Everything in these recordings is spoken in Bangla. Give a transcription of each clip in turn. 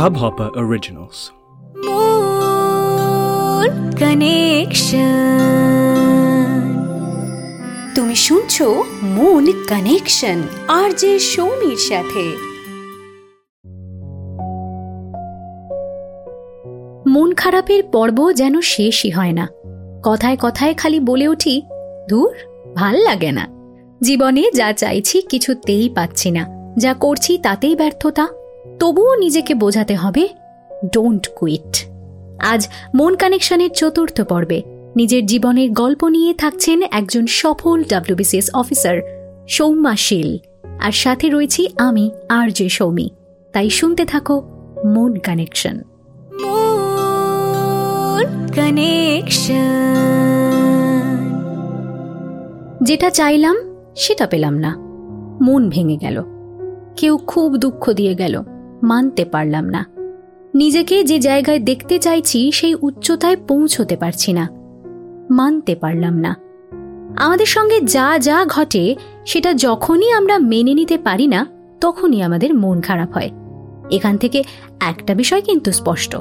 Hubhopper Originals. কানেকশন তুমি শুনছো মুন কানেকশন আর যে সৌমির সাথে। মন খারাপের পর্ব যেন শেষই হয় না। কথায় কথায় খালি বলে উঠি, দূর, ভালো লাগে না। জীবনে যা চাইছি কিছুতেই পাচ্ছি না। যা করছি তাতেই ব্যর্থতা তবুও নিজেকে বোঝাতে হবে ডোন্ট কুইট আজ মন কানেকশনের চতুর্থ পর্বে নিজের জীবনের গল্প নিয়ে থাকছেন একজন সফল ডাব্লিউবিসিএস অফিসার সৌম্যা শীল আর সাথে রয়েছি আমি আর যে সৌমি। তাই শুনতে থাকো মন কানেকশন। যেটা চাইলাম সেটা পেলাম না। মন ভেঙে গেল। কেউ খুব দুঃখ দিয়ে গেল। মানতে পারলাম না। নিজেকে যে জায়গায় দেখতে চাইছি, সেই উচ্চতায় পৌঁছতে পারছি না। মানতে পারলাম না। আমাদের সঙ্গে যা যা ঘটে, সেটা যখনই আমরা মেনে নিতে পারি না, তখনই আমাদের মন খারাপ হয়। এখান থেকে একটা বিষয় কিন্তু স্পষ্ট।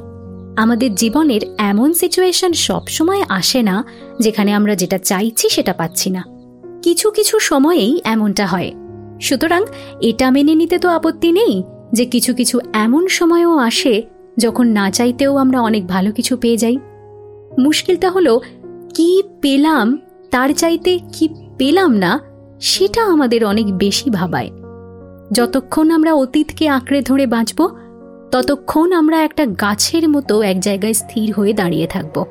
আমাদের জীবনের এমন সিচুয়েশন সবসময় আসে না, যেখানে আমরা যেটা চাইছি সেটা পাচ্ছি না। কিছু কিছু সময়েই এমনটা হয়। সুতরাং এটা মেনে নিতে তো আপত্তি নেই যে কিছু কিছু এমন সময়ও আসে যখন না চাইতেও আমরা অনেক ভালো কিছু পেয়ে যাই। মুশকিলটা হলো, কি পেলাম, তার চাইতে কি পেলাম না, সেটা আমাদের অনেক বেশি ভাবায়। যতক্ষণ আমরা অতীতকে আঁকড়ে ধরে বাঁচব, ততক্ষণ আমরা একটা গাছের মতো এক জায়গায় স্থির হয়ে দাঁড়িয়ে থাকব।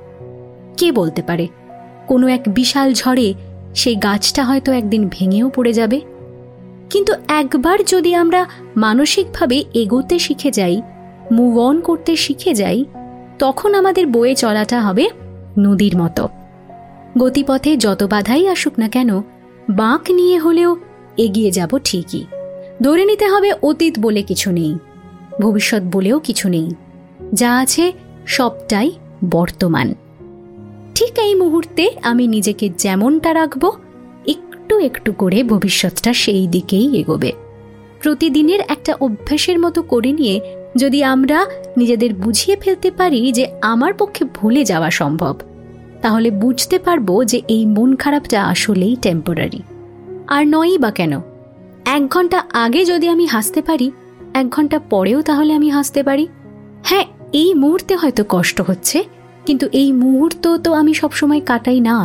কে বলতে পারে, কোনো এক বিশাল ঝড়ে সেই গাছটা হয়তো একদিন ভেঙেও পড়ে যাবে। কিন্তু একবার যদি আমরা মানসিকভাবে এগোতে শিখে যাই মুভ অন করতে শিখে যাই, তখন আমাদের বয়ে চলাটা হবে নদীর মতো। গতিপথে যত বাধাই আসুক না কেন, বাঁক নিয়ে হলেও এগিয়ে যাব ঠিকই। ধরে নিতে হবে অতীত বলে কিছু নেই, ভবিষ্যৎ বলেও কিছু নেই। যা আছে সবটাই বর্তমান। ঠিক এই মুহূর্তে আমি নিজেকে যেমনটা রাখব একটু একটু করে ভবিষ্যৎটা সেই দিকেই এগোবে। প্রতিদিনের একটা অভ্যাসের মতো করে নিয়ে যদি আমরা নিজেদের বুঝিয়ে ফেলতে পারি যে আমার পক্ষে ভুলে যাওয়া সম্ভব, তাহলে বুঝতে পারব যে এই মন খারাপটা আসলেই টেম্পোরারি আর নয়ই বা কেন? এক ঘণ্টা আগে যদি আমি হাসতে পারি, এক ঘণ্টা পরেও তাহলে আমি হাসতে পারি? হ্যাঁ এই মুহূর্তে হয়তো কষ্ট হচ্ছে, কিন্তু এই মুহূর্ত তো আমি সবসময় কাটাই না।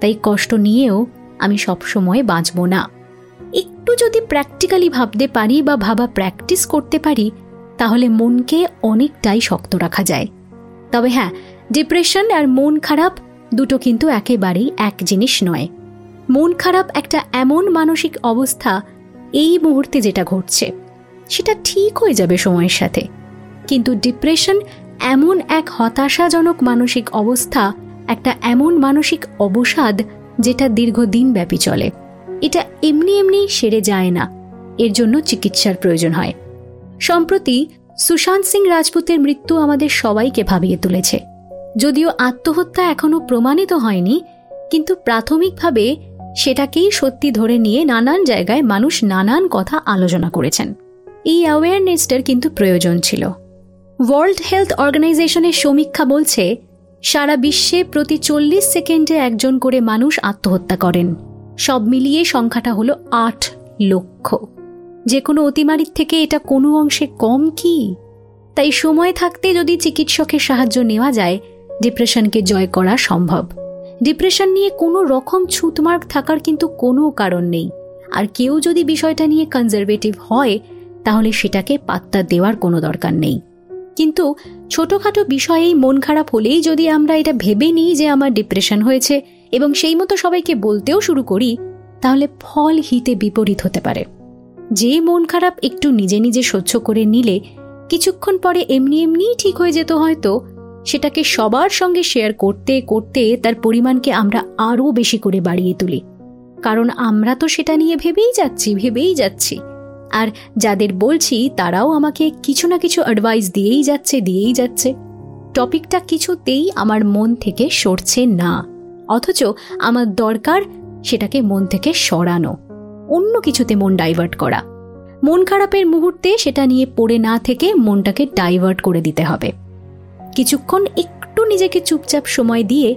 তাই কষ্ট নিয়েও আমি সবসময় বাঁচব না। একটু যদি প্র্যাকটিক্যালি ভাবতে পারি বা ভাবা প্র্যাকটিস করতে পারি, তাহলে মনকে অনেকটাই শক্ত রাখা যায়। তবে হ্যাঁ ডিপ্রেশন আর মন খারাপ দুটো কিন্তু একেবারেই এক জিনিস নয়। মন খারাপ একটা এমন মানসিক অবস্থা এই মুহূর্তে যেটা ঘটছে, সেটা ঠিক হয়ে যাবে সময়ের সাথে। কিন্তু ডিপ্রেশন এমন এক হতাশাজনক মানসিক অবস্থা, একটা এমন মানসিক অবসাদ যেটা দীর্ঘদিন ব্যাপী চলে। এটা এমনি এমনি সেরে যায় না। এর জন্য চিকিৎসার প্রয়োজন হয়। সম্প্রতি সুশান্ত সিং রাজপুতের মৃত্যু আমাদের সবাইকে ভাবিয়ে তুলেছে। যদিও আত্মহত্যা এখনও প্রমাণিত হয়নি, কিন্তু প্রাথমিকভাবে সেটাকেই সত্যি ধরে নিয়ে নানান জায়গায় মানুষ নানান কথা আলোচনা করেছেন। এই অ্যাওয়ারনেসটার কিন্তু প্রয়োজন ছিল। ওয়ার্ল্ড হেলথ অর্গানাইজেশনের সমীক্ষা বলছে সারা বিশ্বে প্রতি চল্লিশ সেকেন্ডে একজন করে মানুষ আত্মহত্যা করেন। সব মিলিয়ে সংখ্যাটা হলো আট লক্ষ। যে কোনো অতিমারির থেকে এটা কোনো অংশে কম কি? তাই সময় থাকতে যদি চিকিৎসকের সাহায্য নেওয়া যায়, ডিপ্রেশনকে জয় করা সম্ভব। ডিপ্রেশন নিয়ে কোনো রকম ছুতমার্ক থাকার কিন্তু কোনো কারণ নেই। আর কেউ যদি বিষয়টা নিয়ে কনজারভেটিভ হয়, তাহলে সেটাকে পাত্তা দেওয়ার কোনো দরকার নেই। কিন্তু ছোটোখাটো বিষয়েই মন খারাপ হলেই যদি আমরা এটা ভেবে নিই যে আমার ডিপ্রেশন হয়েছে এবং সেই মতো সবাইকে বলতেও শুরু করি, তাহলে ফল হিতে বিপরীত হতে পারে। যে মন খারাপ একটু নিজে নিজে সহ্য করে নিলে, কিছুক্ষণ পরে এমনি এমনিই ঠিক হয়ে যেত হয়তো। সেটাকে সবার সঙ্গে শেয়ার করতে করতে তার পরিমাণকে আমরা আরও বেশি করে বাড়িয়ে তুলি। কারণ আমরা তো সেটা নিয়ে ভেবেই যাচ্ছি ভেবেই যাচ্ছি। আর যাদের বলছি তারাও আমাকে কিছু না কিছু অ্যাডভাইস দিয়েই যাচ্ছে দিয়েই যাচ্ছে। টপিকটা কিছুতেই আমার মন থেকে সরছে না। অথচ আমার দরকার সেটাকে মন থেকে সরানো, অন্য কিছুতে মন ডাইভার্ট করা। মন খারাপের মুহূর্তে সেটা নিয়ে পড়ে না থেকে মনটাকে ডাইভার্ট করে দিতে হবে। কিছুক্ষণ একটু নিজেকে চুপচাপ সময় দিয়ে,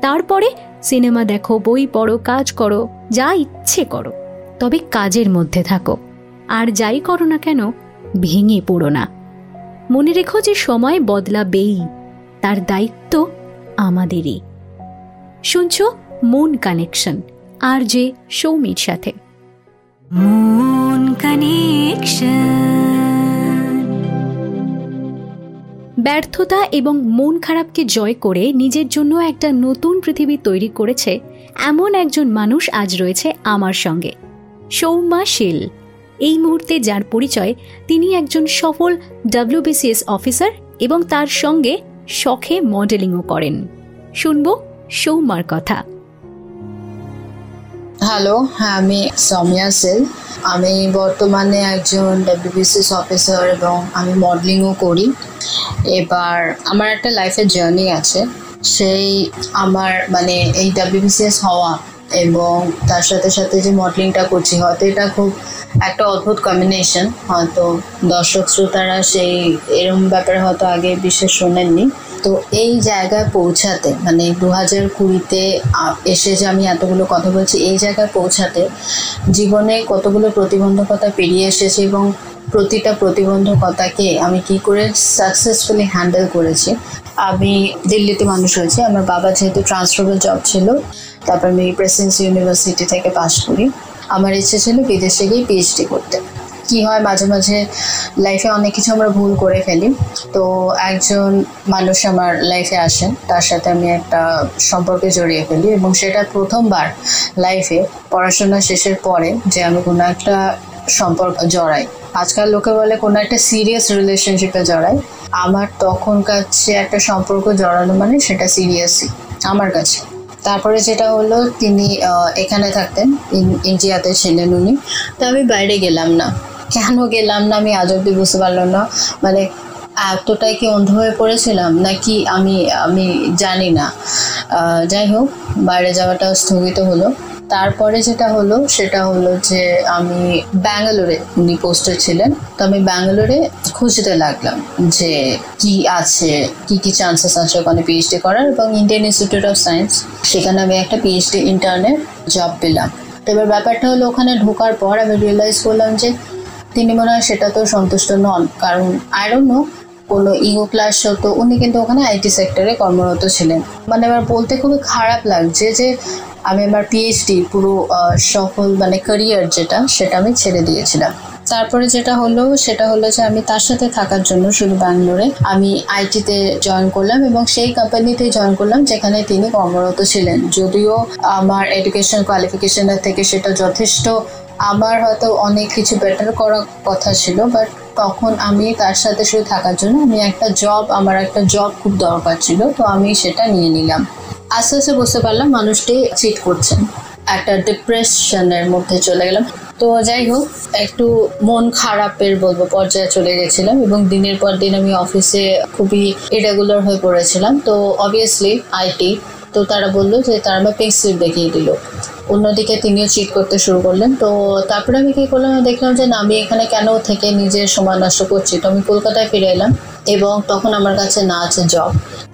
তারপরে সিনেমা দেখো, বই পড়ো, কাজ করো, যা ইচ্ছে করো, তবে কাজের মধ্যে থাকো। আর যাই করো না কেন ভেঙে পড়ো না। মনে রেখো যে সময় বদলাবেই তার দায়িত্ব আমাদেরই। শুনছ মন কানেকশন আর যে সৌমির সাথে। মন কানেকশন। ব্যর্থতা এবং মন খারাপকে জয় করে নিজের জন্য একটা নতুন পৃথিবী তৈরি করেছে এমন একজন মানুষ আজ রয়েছে আমার সঙ্গে সৌম্যা শীল এই মুহূর্তে যার পরিচয়, তিনি একজন সফল ডাব্লিউবিসিএস অফিসার এবং তার সঙ্গে শখে মডেলিংও করেন। শুনব সৌম্যার কথা। হ্যালো হ্যাঁ আমি সৌমিয়া সেল আমি বর্তমানে একজন ডাব্লিউবিসিএস অফিসার এবং আমি মডেলিংও করি। এবার আমার একটা লাইফের জার্নি আছে। সেই আমার মানে এই ডাব্লিউবিসিএস হওয়া এবং তার সাথে সাথে যে মডেলিংটা করছি, হয়তো এটা খুব একটা অদ্ভুত কম্বিনেশন হয়তো দর্শক শ্রোতারা সেই এরম ব্যাপারে হয়তো আগে বিশেষ শোনেননি। তো এই জায়গায় পৌঁছাতে মানে দু হাজার কুড়িতে এসে যে আমি এতগুলো কথা বলছি, এই জায়গায় পৌঁছাতে জীবনে কতগুলো প্রতিবন্ধকতা পেরিয়ে এসেছে এবং প্রতিটা প্রতিবন্ধকতাকে আমি কি করে সাকসেসফুলি হ্যান্ডেল করেছি? আমি দিল্লিতে মানুষ হয়েছি, আমার বাবা যেহেতু ট্রান্সফারেবল জব ছিল, তারপর আমি প্রেসিডেন্সি ইউনিভার্সিটি থেকে পাশ করি। আমার ইচ্ছে ছিল বিদেশে গিয়ে পিএইচডি করতে। কি হয়, মাঝে মাঝে লাইফে অনেক কিছু আমরা ভুল করে ফেলি। তো একজন মানুষ আমার লাইফে আসেন তার সাথে আমি একটা সম্পর্কে জড়িয়ে ফেলি এবং সেটা প্রথমবার লাইফে পড়াশোনা শেষের পরে যে আমি কোনো একটা সম্পর্ক জড়াই। আজকাল লোকে বলে কোনো একটা সিরিয়াস রিলেশনশিপে জড়াই। আমার তখন কাছে একটা সম্পর্ক জড়ানো মানে সেটা সিরিয়াসই আমার কাছে। তারপরে যেটা হলো, তিনি এখানে থাকতেন ইন্ডিয়াতে ছিলেন উনি। তো আমি বাইরে গেলাম না। কেন গেলাম না আমি আজ অব্দি বুঝতে পারলাম না। মানে এতটাই কি অন্ধ হয়ে পড়েছিলাম নাকি আমি আমি জানি না। যাই হোক, বাইরে যাওয়াটা স্থগিত হলো। তারপরে যেটা হলো, সেটা হলো যে আমি ব্যাঙ্গালোরে উনি পোস্টে ছিলেন। তো আমি ব্যাঙ্গালোরে খুঁজতে লাগলাম যে কি আছে, কি কি চান্সেস আছে ওখানে পিএইচডি করার এবং ইন্ডিয়ান ইনস্টিটিউট অফ সায়েন্স সেখানে আমি একটা পিএইচডি ইন্টার্নের জব পেলাম। তো এবার ব্যাপারটা হলো, ওখানে ঢোকার পর আমি রিয়েলাইজ করলাম যে তিনি মনে হয় সেটা তো সন্তুষ্ট নন। কারণ আইরন নো কোনো ইগো ক্লাস হতো উনি কিন্তু ওখানে আইটি সেক্টরে কর্মরত ছিলেন। মানে এবার বলতে খুবই খারাপ লাগছে যে আমি আমার পিএইচডি পুরো সফল মানে ক্যারিয়ার যেটা, সেটা আমি ছেড়ে দিয়েছিলাম। তারপরে যেটা হলো, সেটা হলো যে আমি তার সাথে থাকার জন্য শুধু ব্যাঙ্গালোরে, আমি আইটিতে জয়েন করলাম এবং সেই কোম্পানিতে জয়েন করলাম, যেখানে তিনি কর্মরত ছিলেন। যদিও আমার এডুকেশন কোয়ালিফিকেশনের থেকে সেটা যথেষ্ট, আমার হয়তো অনেক কিছু বেটার করার কথা ছিল বাট তখন আমি তার সাথে শুধু থাকার জন্য, আমি একটা জব আমার একটা জব খুব দরকার ছিল, তো আমি সেটা নিয়ে নিলাম। আস্তে আস্তে বুঝতে পারলাম মানুষটি চিট করছেন একটা ডিপ্রেশনের মধ্যে চলে গেলাম। তো যাই হোক, একটু মন খারাপের বলব, পর্যায়ে চলে গেছিলাম এবং দিনের পর দিন আমি অফিসে খুবই ইরেগুলার হয়ে পড়েছিলাম। তো অবভিয়াসলি আইটি তো তারা বলল যে তারা আমার পেক স্লিপ দেখিয়ে দিল। অন্যদিকে তিনিও চিট করতে শুরু করলেন। তো তারপরে আমি কী করলাম? দেখলাম যে না, আমি এখানে কেন থেকে নিজের সময় নষ্ট করছি? তো আমি কলকাতায় ফিরে এলাম। এবং তখন আমার কাছে না আছে জব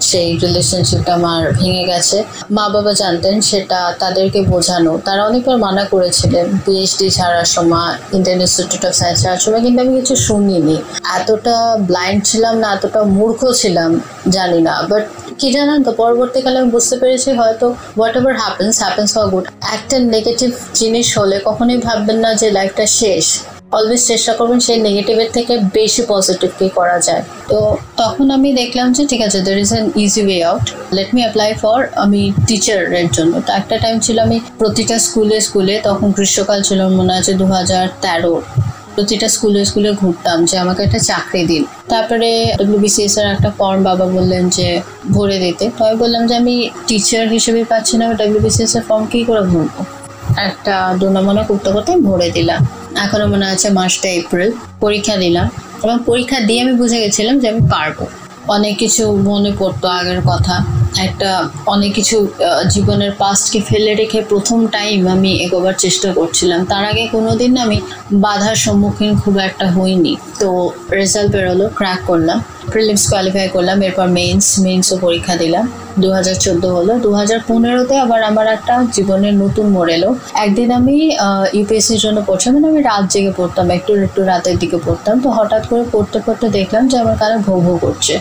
সেই রিলেশনশিপটা আমার ভেঙে গেছে। মা বাবা জানতেন সেটা তাদেরকে বোঝানো। তারা অনেকবার মানা করেছিলেন পিএইচডি ছাড়ার সময় ইন্ডিয়ান ইনস্টিটিউট অফ সায়েন্স ছাড়ার সময়, কিন্তু আমি কিছু শুনিনি। এতটা ব্লাইন্ড ছিলাম না, এতটা মূর্খ ছিলাম, জানি না। বাট কি জানেন তো, পরবর্তীকালে আমি বুঝতে পেরেছি হয়তো whatever happens happens for good একটা নেগেটিভ জিনিস হলে কখনোই ভাববেন না যে লাইফটা শেষ। অলওয়েজ চেষ্টা করবেন সেই নেগেটিভের থেকে বেশি পজিটিভকে করা যায়। তো তখন আমি দেখলাম যে, ঠিক আছে there is an easy way out let me apply for আমি টিচারের জন্য। তো একটা টাইম ছিল আমি প্রতিটা স্কুলে স্কুলে তখন গ্রীষ্মকাল ছিল, মনে আছে দু হাজার তেরো, প্রতিটা স্কুলে স্কুলে ঘুরতাম যে, আমাকে একটা চাকরি দিন। তারপরে ডব্লিউবিসিএস এর একটা ফর্ম বাবা বললেন যে, ভরে দিতে। তো আমি বললাম যে, আমি টিচার হিসেবে পাচ্ছি না ডব্লিউবিসিএস এর ফর্ম কী করে ভরবো? একটা দোনামনা করতে করতে ভরে দিলাম। এখনও মনে আছে মাসটা এপ্রিল, পরীক্ষা দিলাম। এবং পরীক্ষা দিয়ে আমি বুঝে গেছিলাম যে আমি পারব। অনেক কিছু মনে পড়তো আগের কথা। একটা অনেক কিছু জীবনের পাস্টকে ফেলে রেখে প্রথম টাইম আমি এগোবার চেষ্টা করছিলাম। তার আগে কোনোদিন আমি বাধার সম্মুখীন খুব একটা হইনি। তো রেজাল্ট বেরোলো ক্র্যাক করলাম প্রিলিমস কোয়ালিফাই করলাম, এরপর মেইনস মেইনসও পরীক্ষা দিলাম। দু হাজার চোদ্দ হলো। দু হাজার পনেরোতে আবার আমার একটা জীবনের নতুন মোড় এলো। একদিন আমি ইউপিএসসির জন্য পড়ছিলাম মানে আমি রাত জেগে পড়তাম, একটু একটু রাতের দিকে পড়তাম। তো হঠাৎ করে পড়তে পড়তে দেখলাম যে আমার কানে ভৌ ভৌ করছে।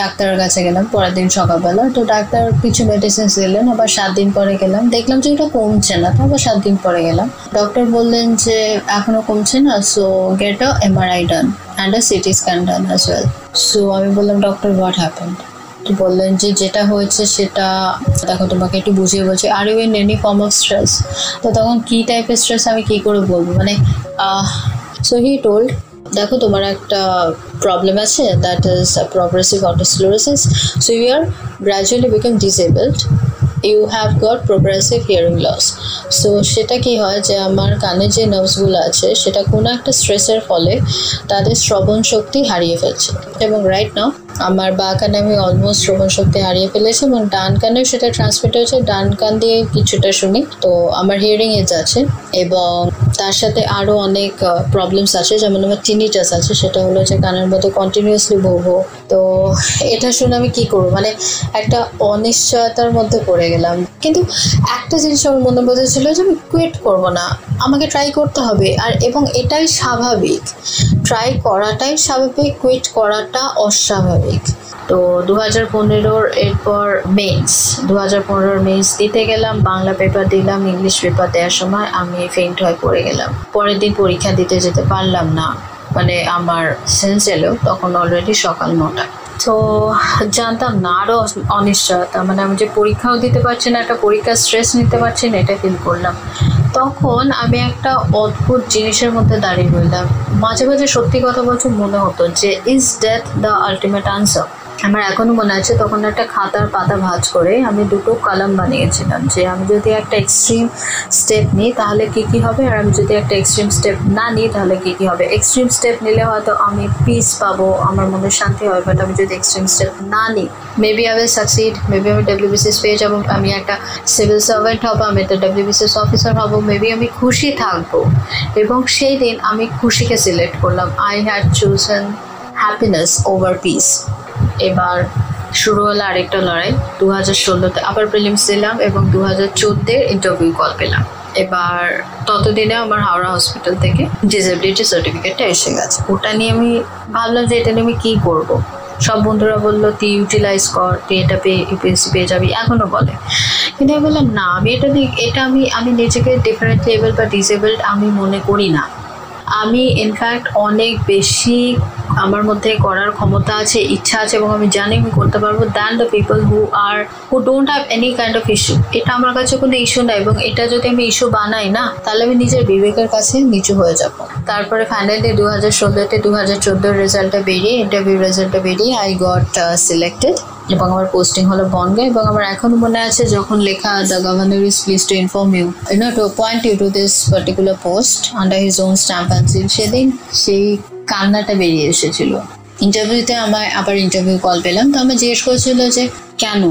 ডাক্তারের কাছে গেলাম, পরের দিন সকালবেলা। তো ডাক্তার কিছু মেডিসিন দিলেন, আবার সাত দিন পরে গেলাম। দেখলাম যে এটা কমছে না, তো আবার সাত দিন পরে গেলাম। ডক্টর বললেন যে, এখনও কমছে না so get a MRI done and a CT scan done as well so আমি বললাম ডক্টর হোয়াট হ্যাপেন্ড তো বললেন যে, যেটা হয়েছে সেটা, দেখো তোমাকে একটু বুঝিয়ে বলছি are you in any form of stress তো তখন কী টাইপের স্ট্রেস আমি কী করে বলব? মানে সো হি টোল্ড দেখো, তোমার একটা প্রবলেম আছে that is progressive otosclerosis so you are gradually become disabled you have got progressive hearing loss so সেটা কি হয় যে, আমার কানে যে নার্ভসগুলো আছে, সেটা কোনো একটা স্ট্রেসের ফলে তাদের শ্রবণ শক্তি হারিয়ে ফেলছে। এবং রাইট নাও আমার বা কানে আমি অলমোস্ট শ্রবণ শক্তি হারিয়ে ফেলেছি এবং ডান কানেও সেটা ট্রান্সমিট হয়েছে। ডান কান দিয়ে কিছুটা শুনি। তো আমার হিয়ারিং এজ আছে এবং তার সাথে আরও অনেক প্রবলেমস আছে। যেমন আমার টিনিটাস আছে, সেটা হলো যে কানের মধ্যে কন্টিনিউয়াসলি বলব তো এটা শুনে আমি কি করব? মানে একটা অনিশ্চয়তার মধ্যে পড়ে গেলাম। কিন্তু একটা জিনিস আমার মনে মধ্যে ছিল যে আমি কুইট করব না। আমাকে ট্রাই করতে হবে। আর এবং এটাই স্বাভাবিক। ট্রাই করাটাই স্বাভাবিক কুইট করাটা অস্বাভাবিক। তো দু হাজার পনেরোর এরপর মেন্স দু হাজার পনেরোর মেন্স দিতে গেলাম, বাংলা পেপার দিলাম ইংলিশ পেপার দেওয়ার সময় আমি ফেন্ট হয়ে পড়ে গেলাম। পরের দিন পরীক্ষা দিতে যেতে পারলাম না মানে আমার সেন্স এলো, তখন অলরেডি সকাল নটা। তো জানতাম না আরও অনিশ্চয়তা। মানে আমি যে পরীক্ষাও দিতে পারছি না, একটা পরীক্ষার স্ট্রেস নিতে পারছি না, এটা ফিল করলাম। তখন আমি একটা অদ্ভুত জিনিসের মধ্যে দাঁড়িয়ে রইলাম। মাঝে মাঝে সত্যি কথা বলছো মনে হতো যে is death the ultimate answer আমার এখনও মনে আছে তখন একটা খাতার পাতা ভাঁজ করে আমি দুটো কলাম বানিয়েছিলাম যে আমি যদি একটা এক্সট্রিম স্টেপ নিই তাহলে কি কি হবে? আর আমি যদি একটা এক্সট্রিম স্টেপ না নিই তাহলে কি কি হবে? এক্সট্রিম স্টেপ নিলে হয়তো আমি পিস পাবো, আমার মনে শান্তি হবে বাট আমি যদি এক্সট্রিম স্টেপ না নিই maybe I will succeed maybe আমি ডাব্লিউবিসিএস পেয়ে যাব, আমি একটা সিভিল সার্ভেন্ট হব, আমি একটা ডাব্লিউবিসিএস অফিসার হব মেবি আমি খুশি থাকব। এবং সেই দিন আমি খুশিকে সিলেক্ট করলাম I had chosen happiness over peace এবার শুরু হলো আরেকটা লড়াই দু হাজার ষোলোতে আবার প্রিলিমস দিলাম এবং দু হাজার চোদ্দের ইন্টারভিউ কল পেলাম। এবার ততদিনে আমার হাওড়া হসপিটাল থেকে ডিসেবিলিটি সার্টিফিকেটটা এসে গেছে। ওটা নিয়ে আমি ভাবলাম যে এটা নিয়ে আমি কী করব? সব বন্ধুরা বলল, তুই ইউটিলাইজ কর, তুই এটা পেয়ে ইউপিএসসি পেয়ে যাবি। এখনও বলে। কিন্তু আমি বললাম, না, আমি এটা এটা আমি আমি নিজেকে ডিফারেন্ট লেভেল বা ডিসেবলড আমি মনে করি না। আমি ইনফ্যাক্ট অনেক বেশি আমার মধ্যে করার ক্ষমতা আছে, ইচ্ছা আছে, এবং আমি জানি আমি করতে পারব than the people who are who don't have any kind of issue এটা আমার কাছে কোনো ইস্যু নাই এবং এটা যদি আমি ইস্যু বানাই না, তাহলে আমি নিজের বিবেকের কাছে নিচু হয়ে যাব। তারপরে ফাইনালি দু হাজার ষোলোতে দু হাজার চোদ্দোর রেজাল্টটা বেরিয়ে ইন্টারভিউ রেজাল্টটা বেরিয়ে আই গট সিলেক্টেড এবং আমার পোস্টিং হলো বনগে এবং আমার এখনও মনে আছে যখন লেখা the governor is please to inform you you know to point you to this particular post under his own stamp and seal সেদিন সেই কান্নাটা বেরিয়ে এসেছিল। ইন্টারভিউতে আমায় আবার ইন্টারভিউ কল পেলাম, তো আমি জিজ্ঞেস করেছিল যে, কেন?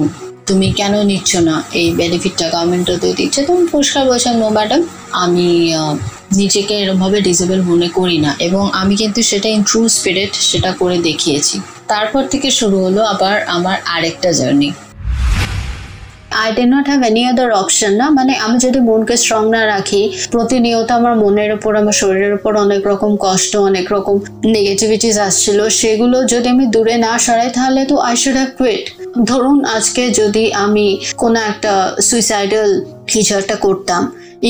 তুমি কেন নিচ্ছ না? এই বেনিফিটটা গভর্নমেন্টও তো দিচ্ছে। তো আমি পরিষ্কার বলছিলাম নো ম্যাডাম আমি নিজেকে এরমভাবে ডিসেবল মনে করি না। এবং আমি কিন্তু সেটা ইন ট্রু স্পিরিট সেটা করে দেখিয়েছি। তারপর থেকে শুরু হলো আবার আমার আরেকটা journey. I did not have any other option না? মানে আমি যদি মনকে স্ট্রং না রাখি, প্রতিনিয়ত আমার মনের উপর, আমার শরীরের উপর অনেক রকম কষ্ট, অনেক রকম নেগেটিভিটিস আসছিল। সেগুলো যদি আমি দূরে না সরাই, তাহলে তো আই শুড হ্যাভ কুইট ধরুন আজকে যদি আমি কোনো একটা সুইসাইডাল কিছু একটা করতাম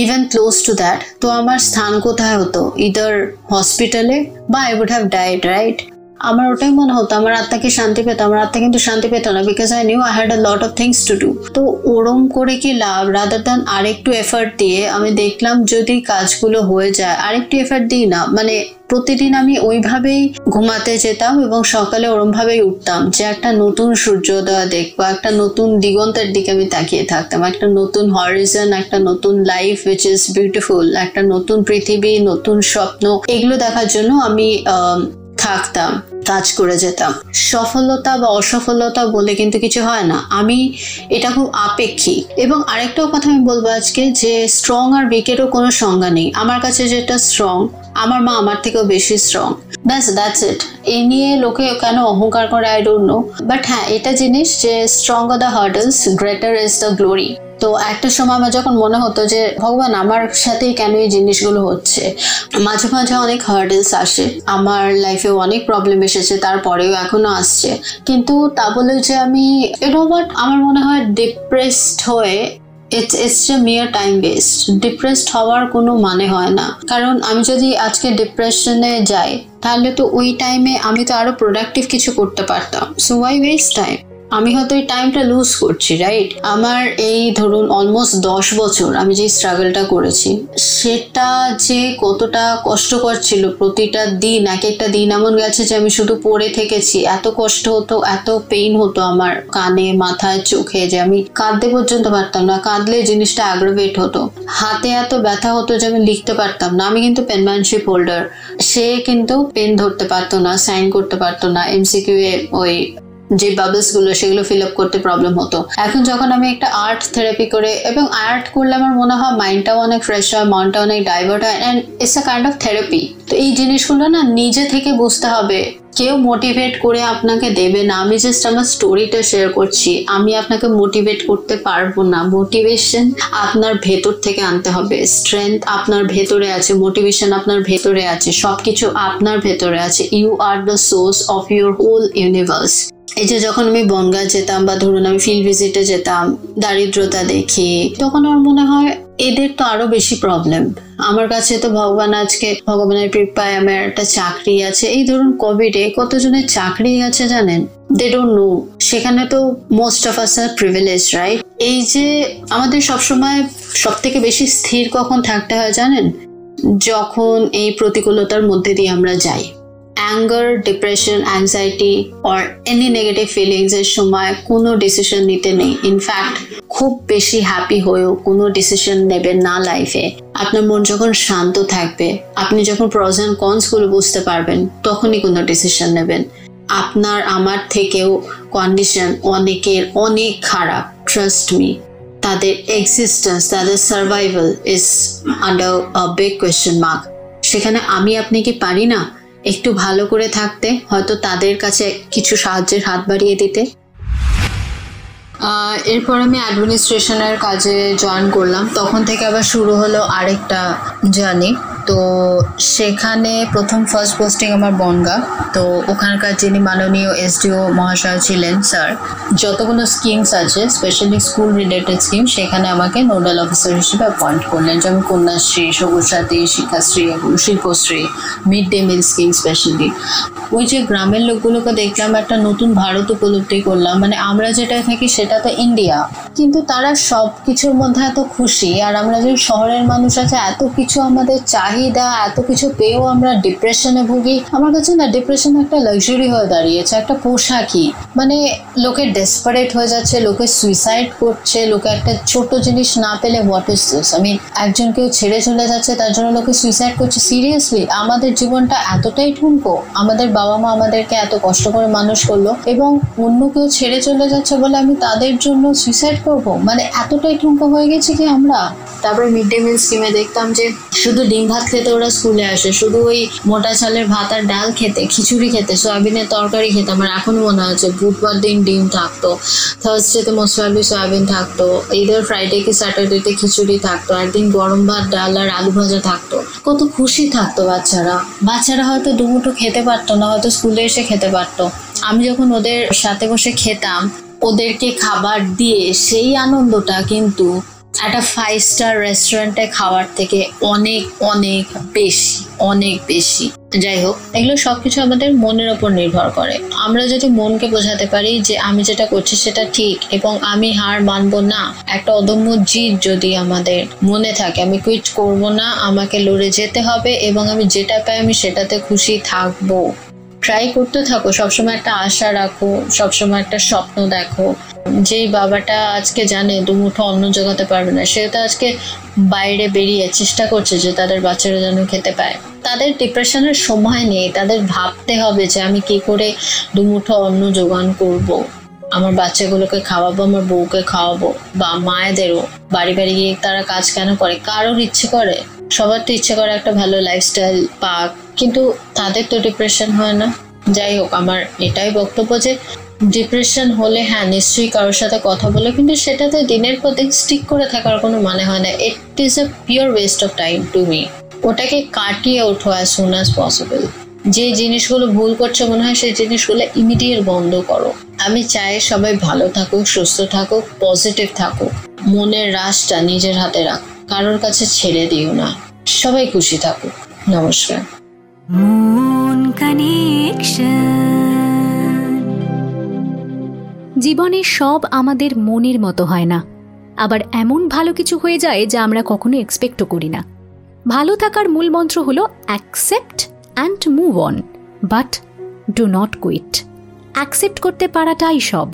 ইভেন ক্লোজ টু দ্যাট তো আমার স্থান কোথায় হতো? ইদার হসপিটালে বা I would have died right আমার ওটাই মনে হতো, আমার আত্মাকে শান্তি পেত? আমার আত্মা কিন্তু শান্তি পেত না because I knew I had a lot of things to do তো ওরম করে কি লাভ? রাদার দ্যান আরেকটু এফার্ট দিয়ে, আমি দেখলাম যদি কাজগুলো হয়ে যায়, আরেকটু এফার্ট দিই না। মানে প্রতিদিন আমি ওইভাবেই ঘুমাতে যেতাম এবং সকালে ওরমভাবেই উঠতাম, যে একটা নতুন সূর্যোদয় দেখব একটা নতুন দিগন্তের দিকে আমি তাকিয়ে থাকতাম, একটা নতুন হরিজন একটা নতুন লাইফ উইচ ইজ বিউটিফুল একটা নতুন পৃথিবী, নতুন স্বপ্ন, এগুলো দেখার জন্য আমি থাকতাম, কাজ করে যেতাম। সফলতা বা অসফলতা বলে কিন্তু কিছু হয় না। আমি এটা খুব আপেক্ষিক। এবং আরেকটাও কথা আমি বলব আজকে যে স্ট্রং আর উইকেরও কোনো সংজ্ঞা নেই। আমার কাছে যেটা স্ট্রং আমার মা আমার থেকেও বেশি স্ট্রং ব্যাস দ্যাটস ইট এই নিয়ে লোকে কেন অহংকার করে? আই ডোন্ট নো বাট হ্যাঁ এটা জিনিস যে stronger the hurdles greater is the glory তো একটা সময় আমার যখন মনে হতো যে, ভগবান, আমার সাথেই কেন এই জিনিসগুলো হচ্ছে? মাঝে মাঝে অনেক হার্ডেলস আসে। আমার লাইফে অনেক প্রবলেম এসেছে, তারপরেও এখনও আসছে। কিন্তু তা বলে যে আমি এটা বাট আমার মনে হয় ডিপ্রেসড হয়ে ইটস ইটস এ মিয়ার টাইম বেস্ট ডিপ্রেসড হওয়ার কোনো মানে হয় না। কারণ আমি যদি আজকে ডিপ্রেশনে যাই, তাহলে তো ওই টাইমে আমি তো আরও প্রোডাক্টিভ কিছু করতে পারতাম। সো ওয়াই ওয়েস্ট টাইম আমি হয়তো এই টাইমটা লুজ করছি রাইট আমার এই ধরুন অলমোস্ট দশ বছর আমি যে স্ট্রাগলটা করেছি, সেটা যে কতটা কষ্টকর ছিল প্রতিটা দিন, এক একটা দিন এমন গেছে যে আমি শুধু পড়ে থেকেছি। এত কষ্ট হতো, এত পেইন হতো আমার কানে, মাথায়, চোখে যে আমি কাঁদতে পর্যন্ত পারতাম না, কাঁদলে জিনিসটা অ্যাগ্রোভেট হতো। হাতে এত ব্যথা হতো যে আমি লিখতে পারতাম না। আমি কিন্তু পেনম্যানশিপ হোল্ডার সে কিন্তু পেন ধরতে পারতো না সাইন করতে পারতো না এমসিকিউ এ ওই যে বাবলসগুলো, সেগুলো ফিল আপ করতে প্রবলেম হতো। এখন যখন আমি একটা আর্ট থেরাপি করে, এবং আর্ট করলে আমার মনে হয় মাইন্ডটাও অনেক ফ্রেশ হয় মনটা অনেক ডাইভার্ট হয় and it's a kind of therapy তো এই জিনিসগুলো না নিজে থেকে বুঝতে হবে। কেউ মোটিভেট করে আপনাকে দেবে না। আমি জাস্ট আমার স্টোরিটা শেয়ার করছি। আমি আপনাকে মোটিভেট করতে পারব না। মোটিভেশন আপনার ভেতর থেকে আনতে হবে। স্ট্রেংথ আপনার ভেতরে আছে মোটিভেশন আপনার ভেতরে আছে, সবকিছু আপনার ভেতরে আছে। You are the source of your whole universe এই যে যখন আমি বনগা যেতাম বা ধরুন আমি ফিল্ড ভিজিটে যেতাম, দারিদ্রতা দেখি, তখন আমার মনে হয় এদের তো আরও বেশি প্রবলেম আমার কাছে তো ভগবান আজকে ভগবানের কৃপায় আমার একটা চাকরি আছে। এই ধরুন কোভিডে কতজনের চাকরি আছে জানেন? দে ডোন্ট নো সেখানে তো most of us are privilege right এই যে আমাদের সবসময় সব থেকে বেশি স্থির কখন থাকতে হয় জানেন? যখন এই প্রতিকূলতার মধ্যে দিয়ে আমরা যাই। Anger depression anxiety or any negative feelings এর সময় কোনো ডিসিশন নিতে নেই। ইনফ্যাক্ট খুব বেশি হ্যাপি হয়েও কোনো ডিসিশন নেবেন না লাইফে আপনার মন যখন শান্ত থাকবে, আপনি যখন প্রজ অ্যান্ড কনসগুলো বুঝতে পারবেন, তখনই কোনো ডিসিশন নেবেন। আপনার, আমার থেকেও কন্ডিশন অনেকের অনেক খারাপ ট্রাস্ট মি তাদের এক্সিস্টেন্স তাদের survival is under big question mark সেখানে আমি, আপনি কি পারি না? একটু ভালো করে থাকতে, হয়তো তাদের কাছে কিছু সাহায্যের হাত বাড়িয়ে দিতে। এরপর আমি অ্যাডমিনিস্ট্রেশনের কাজে জয়েন করলাম। তখন থেকে আবার শুরু হলো আরেকটা জার্নি তো সেখানে প্রথম ফার্স্ট পোস্টিং আমার বনগা। তো ওখানকার যিনি মাননীয় এসডিও মহাশয় ছিলেন, স্যার, যতগুলো স্কিমস আছে স্পেশালি স্কুল রিলেটেড স্কিম সেখানে আমাকে নোডাল অফিসার হিসেবে অ্যাপয়েন্ট করলেন, যেমন Kanyashree Sabuj Sathi Shikshashree, Shilpashree mid day meal scheme specially ওই যে গ্রামের লোকগুলোকে দেখলাম, একটা নতুন ভারত উপলব্ধি করলাম মানে আমরা যেটা থাকি সেটা তো ইন্ডিয়া কিন্তু তারা সব কিছুর মধ্যে এত খুশি, আর আমরা যে শহরের মানুষ আছে, এত কিছু আমাদের চাহিদা এত কিছু পেয়েও আমরা ডিপ্রেশনে ভুগি। আমার কাছে না ডিপ্রেশন একটা লাক্সারি হয়ে দাঁড়িয়েছে, একটা পোশাকই। মানে লোকে ডেসপারেট হয়ে যাচ্ছে, লোকে সুইসাইড করছে, লোকে একটা ছোট জিনিস না পেলে হোয়াট ইজ দিস আমি একজন কেউ ছেড়ে চলে যাচ্ছে, তার জন্য লোকে সুইসাইড করছে। সিরিয়াসলি আমাদের জীবনটা এতটাই ঠুনকো, আমাদের বাবা মা আমাদেরকে এত কষ্ট করে মানুষ করল, এবং অন্য কেউ ছেড়ে চলে যাচ্ছে বলে আমি তাদের জন্য সুইসাইড করব। মানে এতটাই ঠুনকো হয়ে গেছে কি আমরা? তারপরে মিড ডে মিল স্কিমে দেখতাম যে, শুধু ডিম ভাত খেতে ওরা স্কুলে আসে। শুধু ওই মোটা চালের ভাত আর ডাল খেতে, খিচুড়ি খেতে, সয়াবিনের তরকারি খেতে। আমার এখনও মনে হচ্ছে বুধবার দিন ডিম থাকতো। থার্সডেতে মোসলাবি সয়াবিন থাকতো। ঈদের ফ্রাইডে কি স্যাটারডেতে খিচুড়ি থাকতো। একদিন গরম ভাত, ডাল আর আলু ভাজা থাকতো। কত খুশি থাকতো বাচ্চারা। বাচ্চারা হয়তো দুমুঠো খেতে পারতো না, হয়তো স্কুলে এসে খেতে পারতো। আমি যখন ওদের সাথে বসে খেতাম, ওদেরকে খাবার দিয়ে সেই আনন্দটা কিন্তু একটা ফাইভ স্টার রেস্টুরেন্টে খাওয়ার থেকে অনেক অনেক বেশি অনেক বেশি। যাই হোক, এগুলো সবকিছু আমাদের মনের ওপর নির্ভর করে। আমরা যদি মনকে বোঝাতে পারি যে আমি যেটা করছি সেটা ঠিক এবং আমি হার মানব না, একটা অদম্য জিদ যদি আমাদের মনে থাকে, আমি কুইট করব না, আমাকে লড়ে যেতে হবে এবং আমি যেটা পাই আমি সেটাতে খুশি থাকব। ট্রাই করতে থাকো, সবসময় একটা আশা রাখো, সবসময় একটা স্বপ্ন দেখো। যেই বাবাটা আজকে জানে দুমুঠো অন্ন জোগাতে পারবে না সে তো আজকে বাইরে বেরিয়ে চেষ্টা করছে যে তাদের বাচ্চারা যেন খেতে পায়। তাদের ডিপ্রেশনের সময় নেই, তাদের ভাবতে হবে যে আমি কি করে দুমুঠো অন্ন যোগান করব। আমার বাচ্চাগুলোকে খাওয়াবো, আমার বউকে খাওয়াবো, বা মায়েদেরও, বাড়ি বাড়ি গিয়ে তারা কাজ কেন করে? কারোর ইচ্ছে করে। সবার তো ইচ্ছে করে একটা ভালো লাইফস্টাইল পাক, কিন্তু তাদের তো ডিপ্রেশন হয় না। যাই হোক, আমার এটাই বক্তব্য যে ডিপ্রেশন হলে হ্যাঁ নিশ্চয়ই কারোর সাথে কথা বলে, কিন্তু সেটাতে দিনের পর দিন স্টিক করে থাকার কোনো মানে হয় না। It is a pure waste of time to me ওটাকে কাটিয়ে ওঠো অ্যাজ সুন অ্যাজ পসিবল যে জিনিসগুলো ভুল করছে মনে হয়, সেই জিনিসগুলো ইমিডিয়েট বন্ধ করো। আমি চাই সবাই ভালো থাকুক, সুস্থ থাকুক পজিটিভ থাকুক। মনের রাশটা নিজের হাতে রাখ কারোর কাছে ছেড়ে দিও না। সবাই খুশি থাকুক। নমস্কার। মন জীবনে সব আমাদের মনের মতো হয় না। আবার এমন ভালো কিছু হয়ে যায় যা আমরা কখনো এক্সপেক্টও করি না। ভালো থাকার মূল মন্ত্র হলো accept and move on but do not quit accept করতে পারাটাই সব।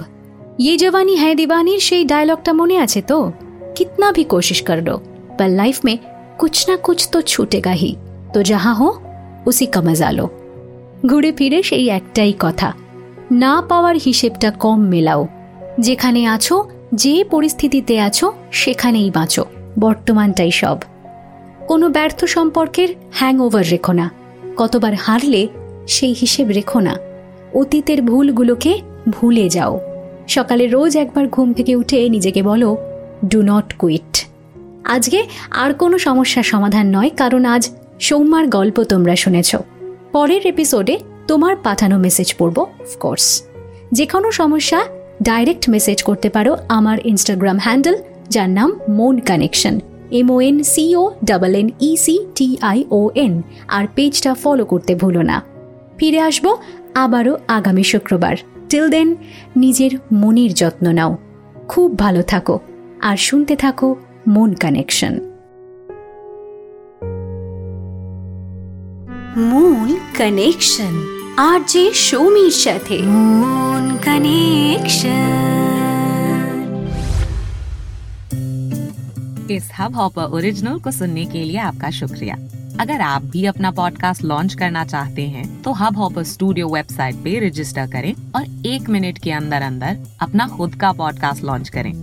ইয়ে জবানি হ্যাঁ দিবানির সেই ডায়লগটা মনে আছে তো? কিতনা ভি কোশিশ করল। पर लाइफ में कुछ ना कुछ तो छूटेगा ही তো যাহা হো উসি কা মজা লো ঘুরে ফিরে সেই একটাই কথা না পাওয়ার হিসেবটা কম মেলাও যেখানে আছো যে পরিস্থিতিতে আছো সেখানেই বাঁচো বর্তমানটাই সব কোনো ব্যর্থ সম্পর্কের হ্যাংওভার রেখো না কতবার হারলে সেই হিসেব রেখো না অতীতের ভুলগুলোকে ভুলে যাও সকালে রোজ একবার ঘুম থেকে উঠে নিজেকে বলো ডু নট কুইট আজকে আর কোনো সমস্যার সমাধান নয়, কারণ আজ সৌম্যার গল্প তোমরা শুনেছ। পরের এপিসোডে তোমার পাঠানো মেসেজ পড়ব অফকোর্স যে কোনো সমস্যা ডাইরেক্ট মেসেজ করতে পারো আমার ইনস্টাগ্রাম হ্যান্ডেল যার নাম Mon connection M O N C O double N E C T I O N আর পেজটা ফলো করতে ভুলো না। ফিরে আসব আবারও আগামী শুক্রবার। টিল দেন নিজের মনের যত্ন নাও। খুব ভালো থাকো। আর শুনতে থাকো moon connection moon connection RJ Shomir সাথে मून कनेक्शन इस हब हॉपर ओरिजिनल को सुनने के लिए आपका शुक्रिया। अगर आप भी अपना पॉडकास्ट लॉन्च करना चाहते हैं तो हब हॉपर स्टूडियो वेबसाइट पे रजिस्टर करें और एक मिनट के अंदर अंदर अपना खुद का पॉडकास्ट लॉन्च करें।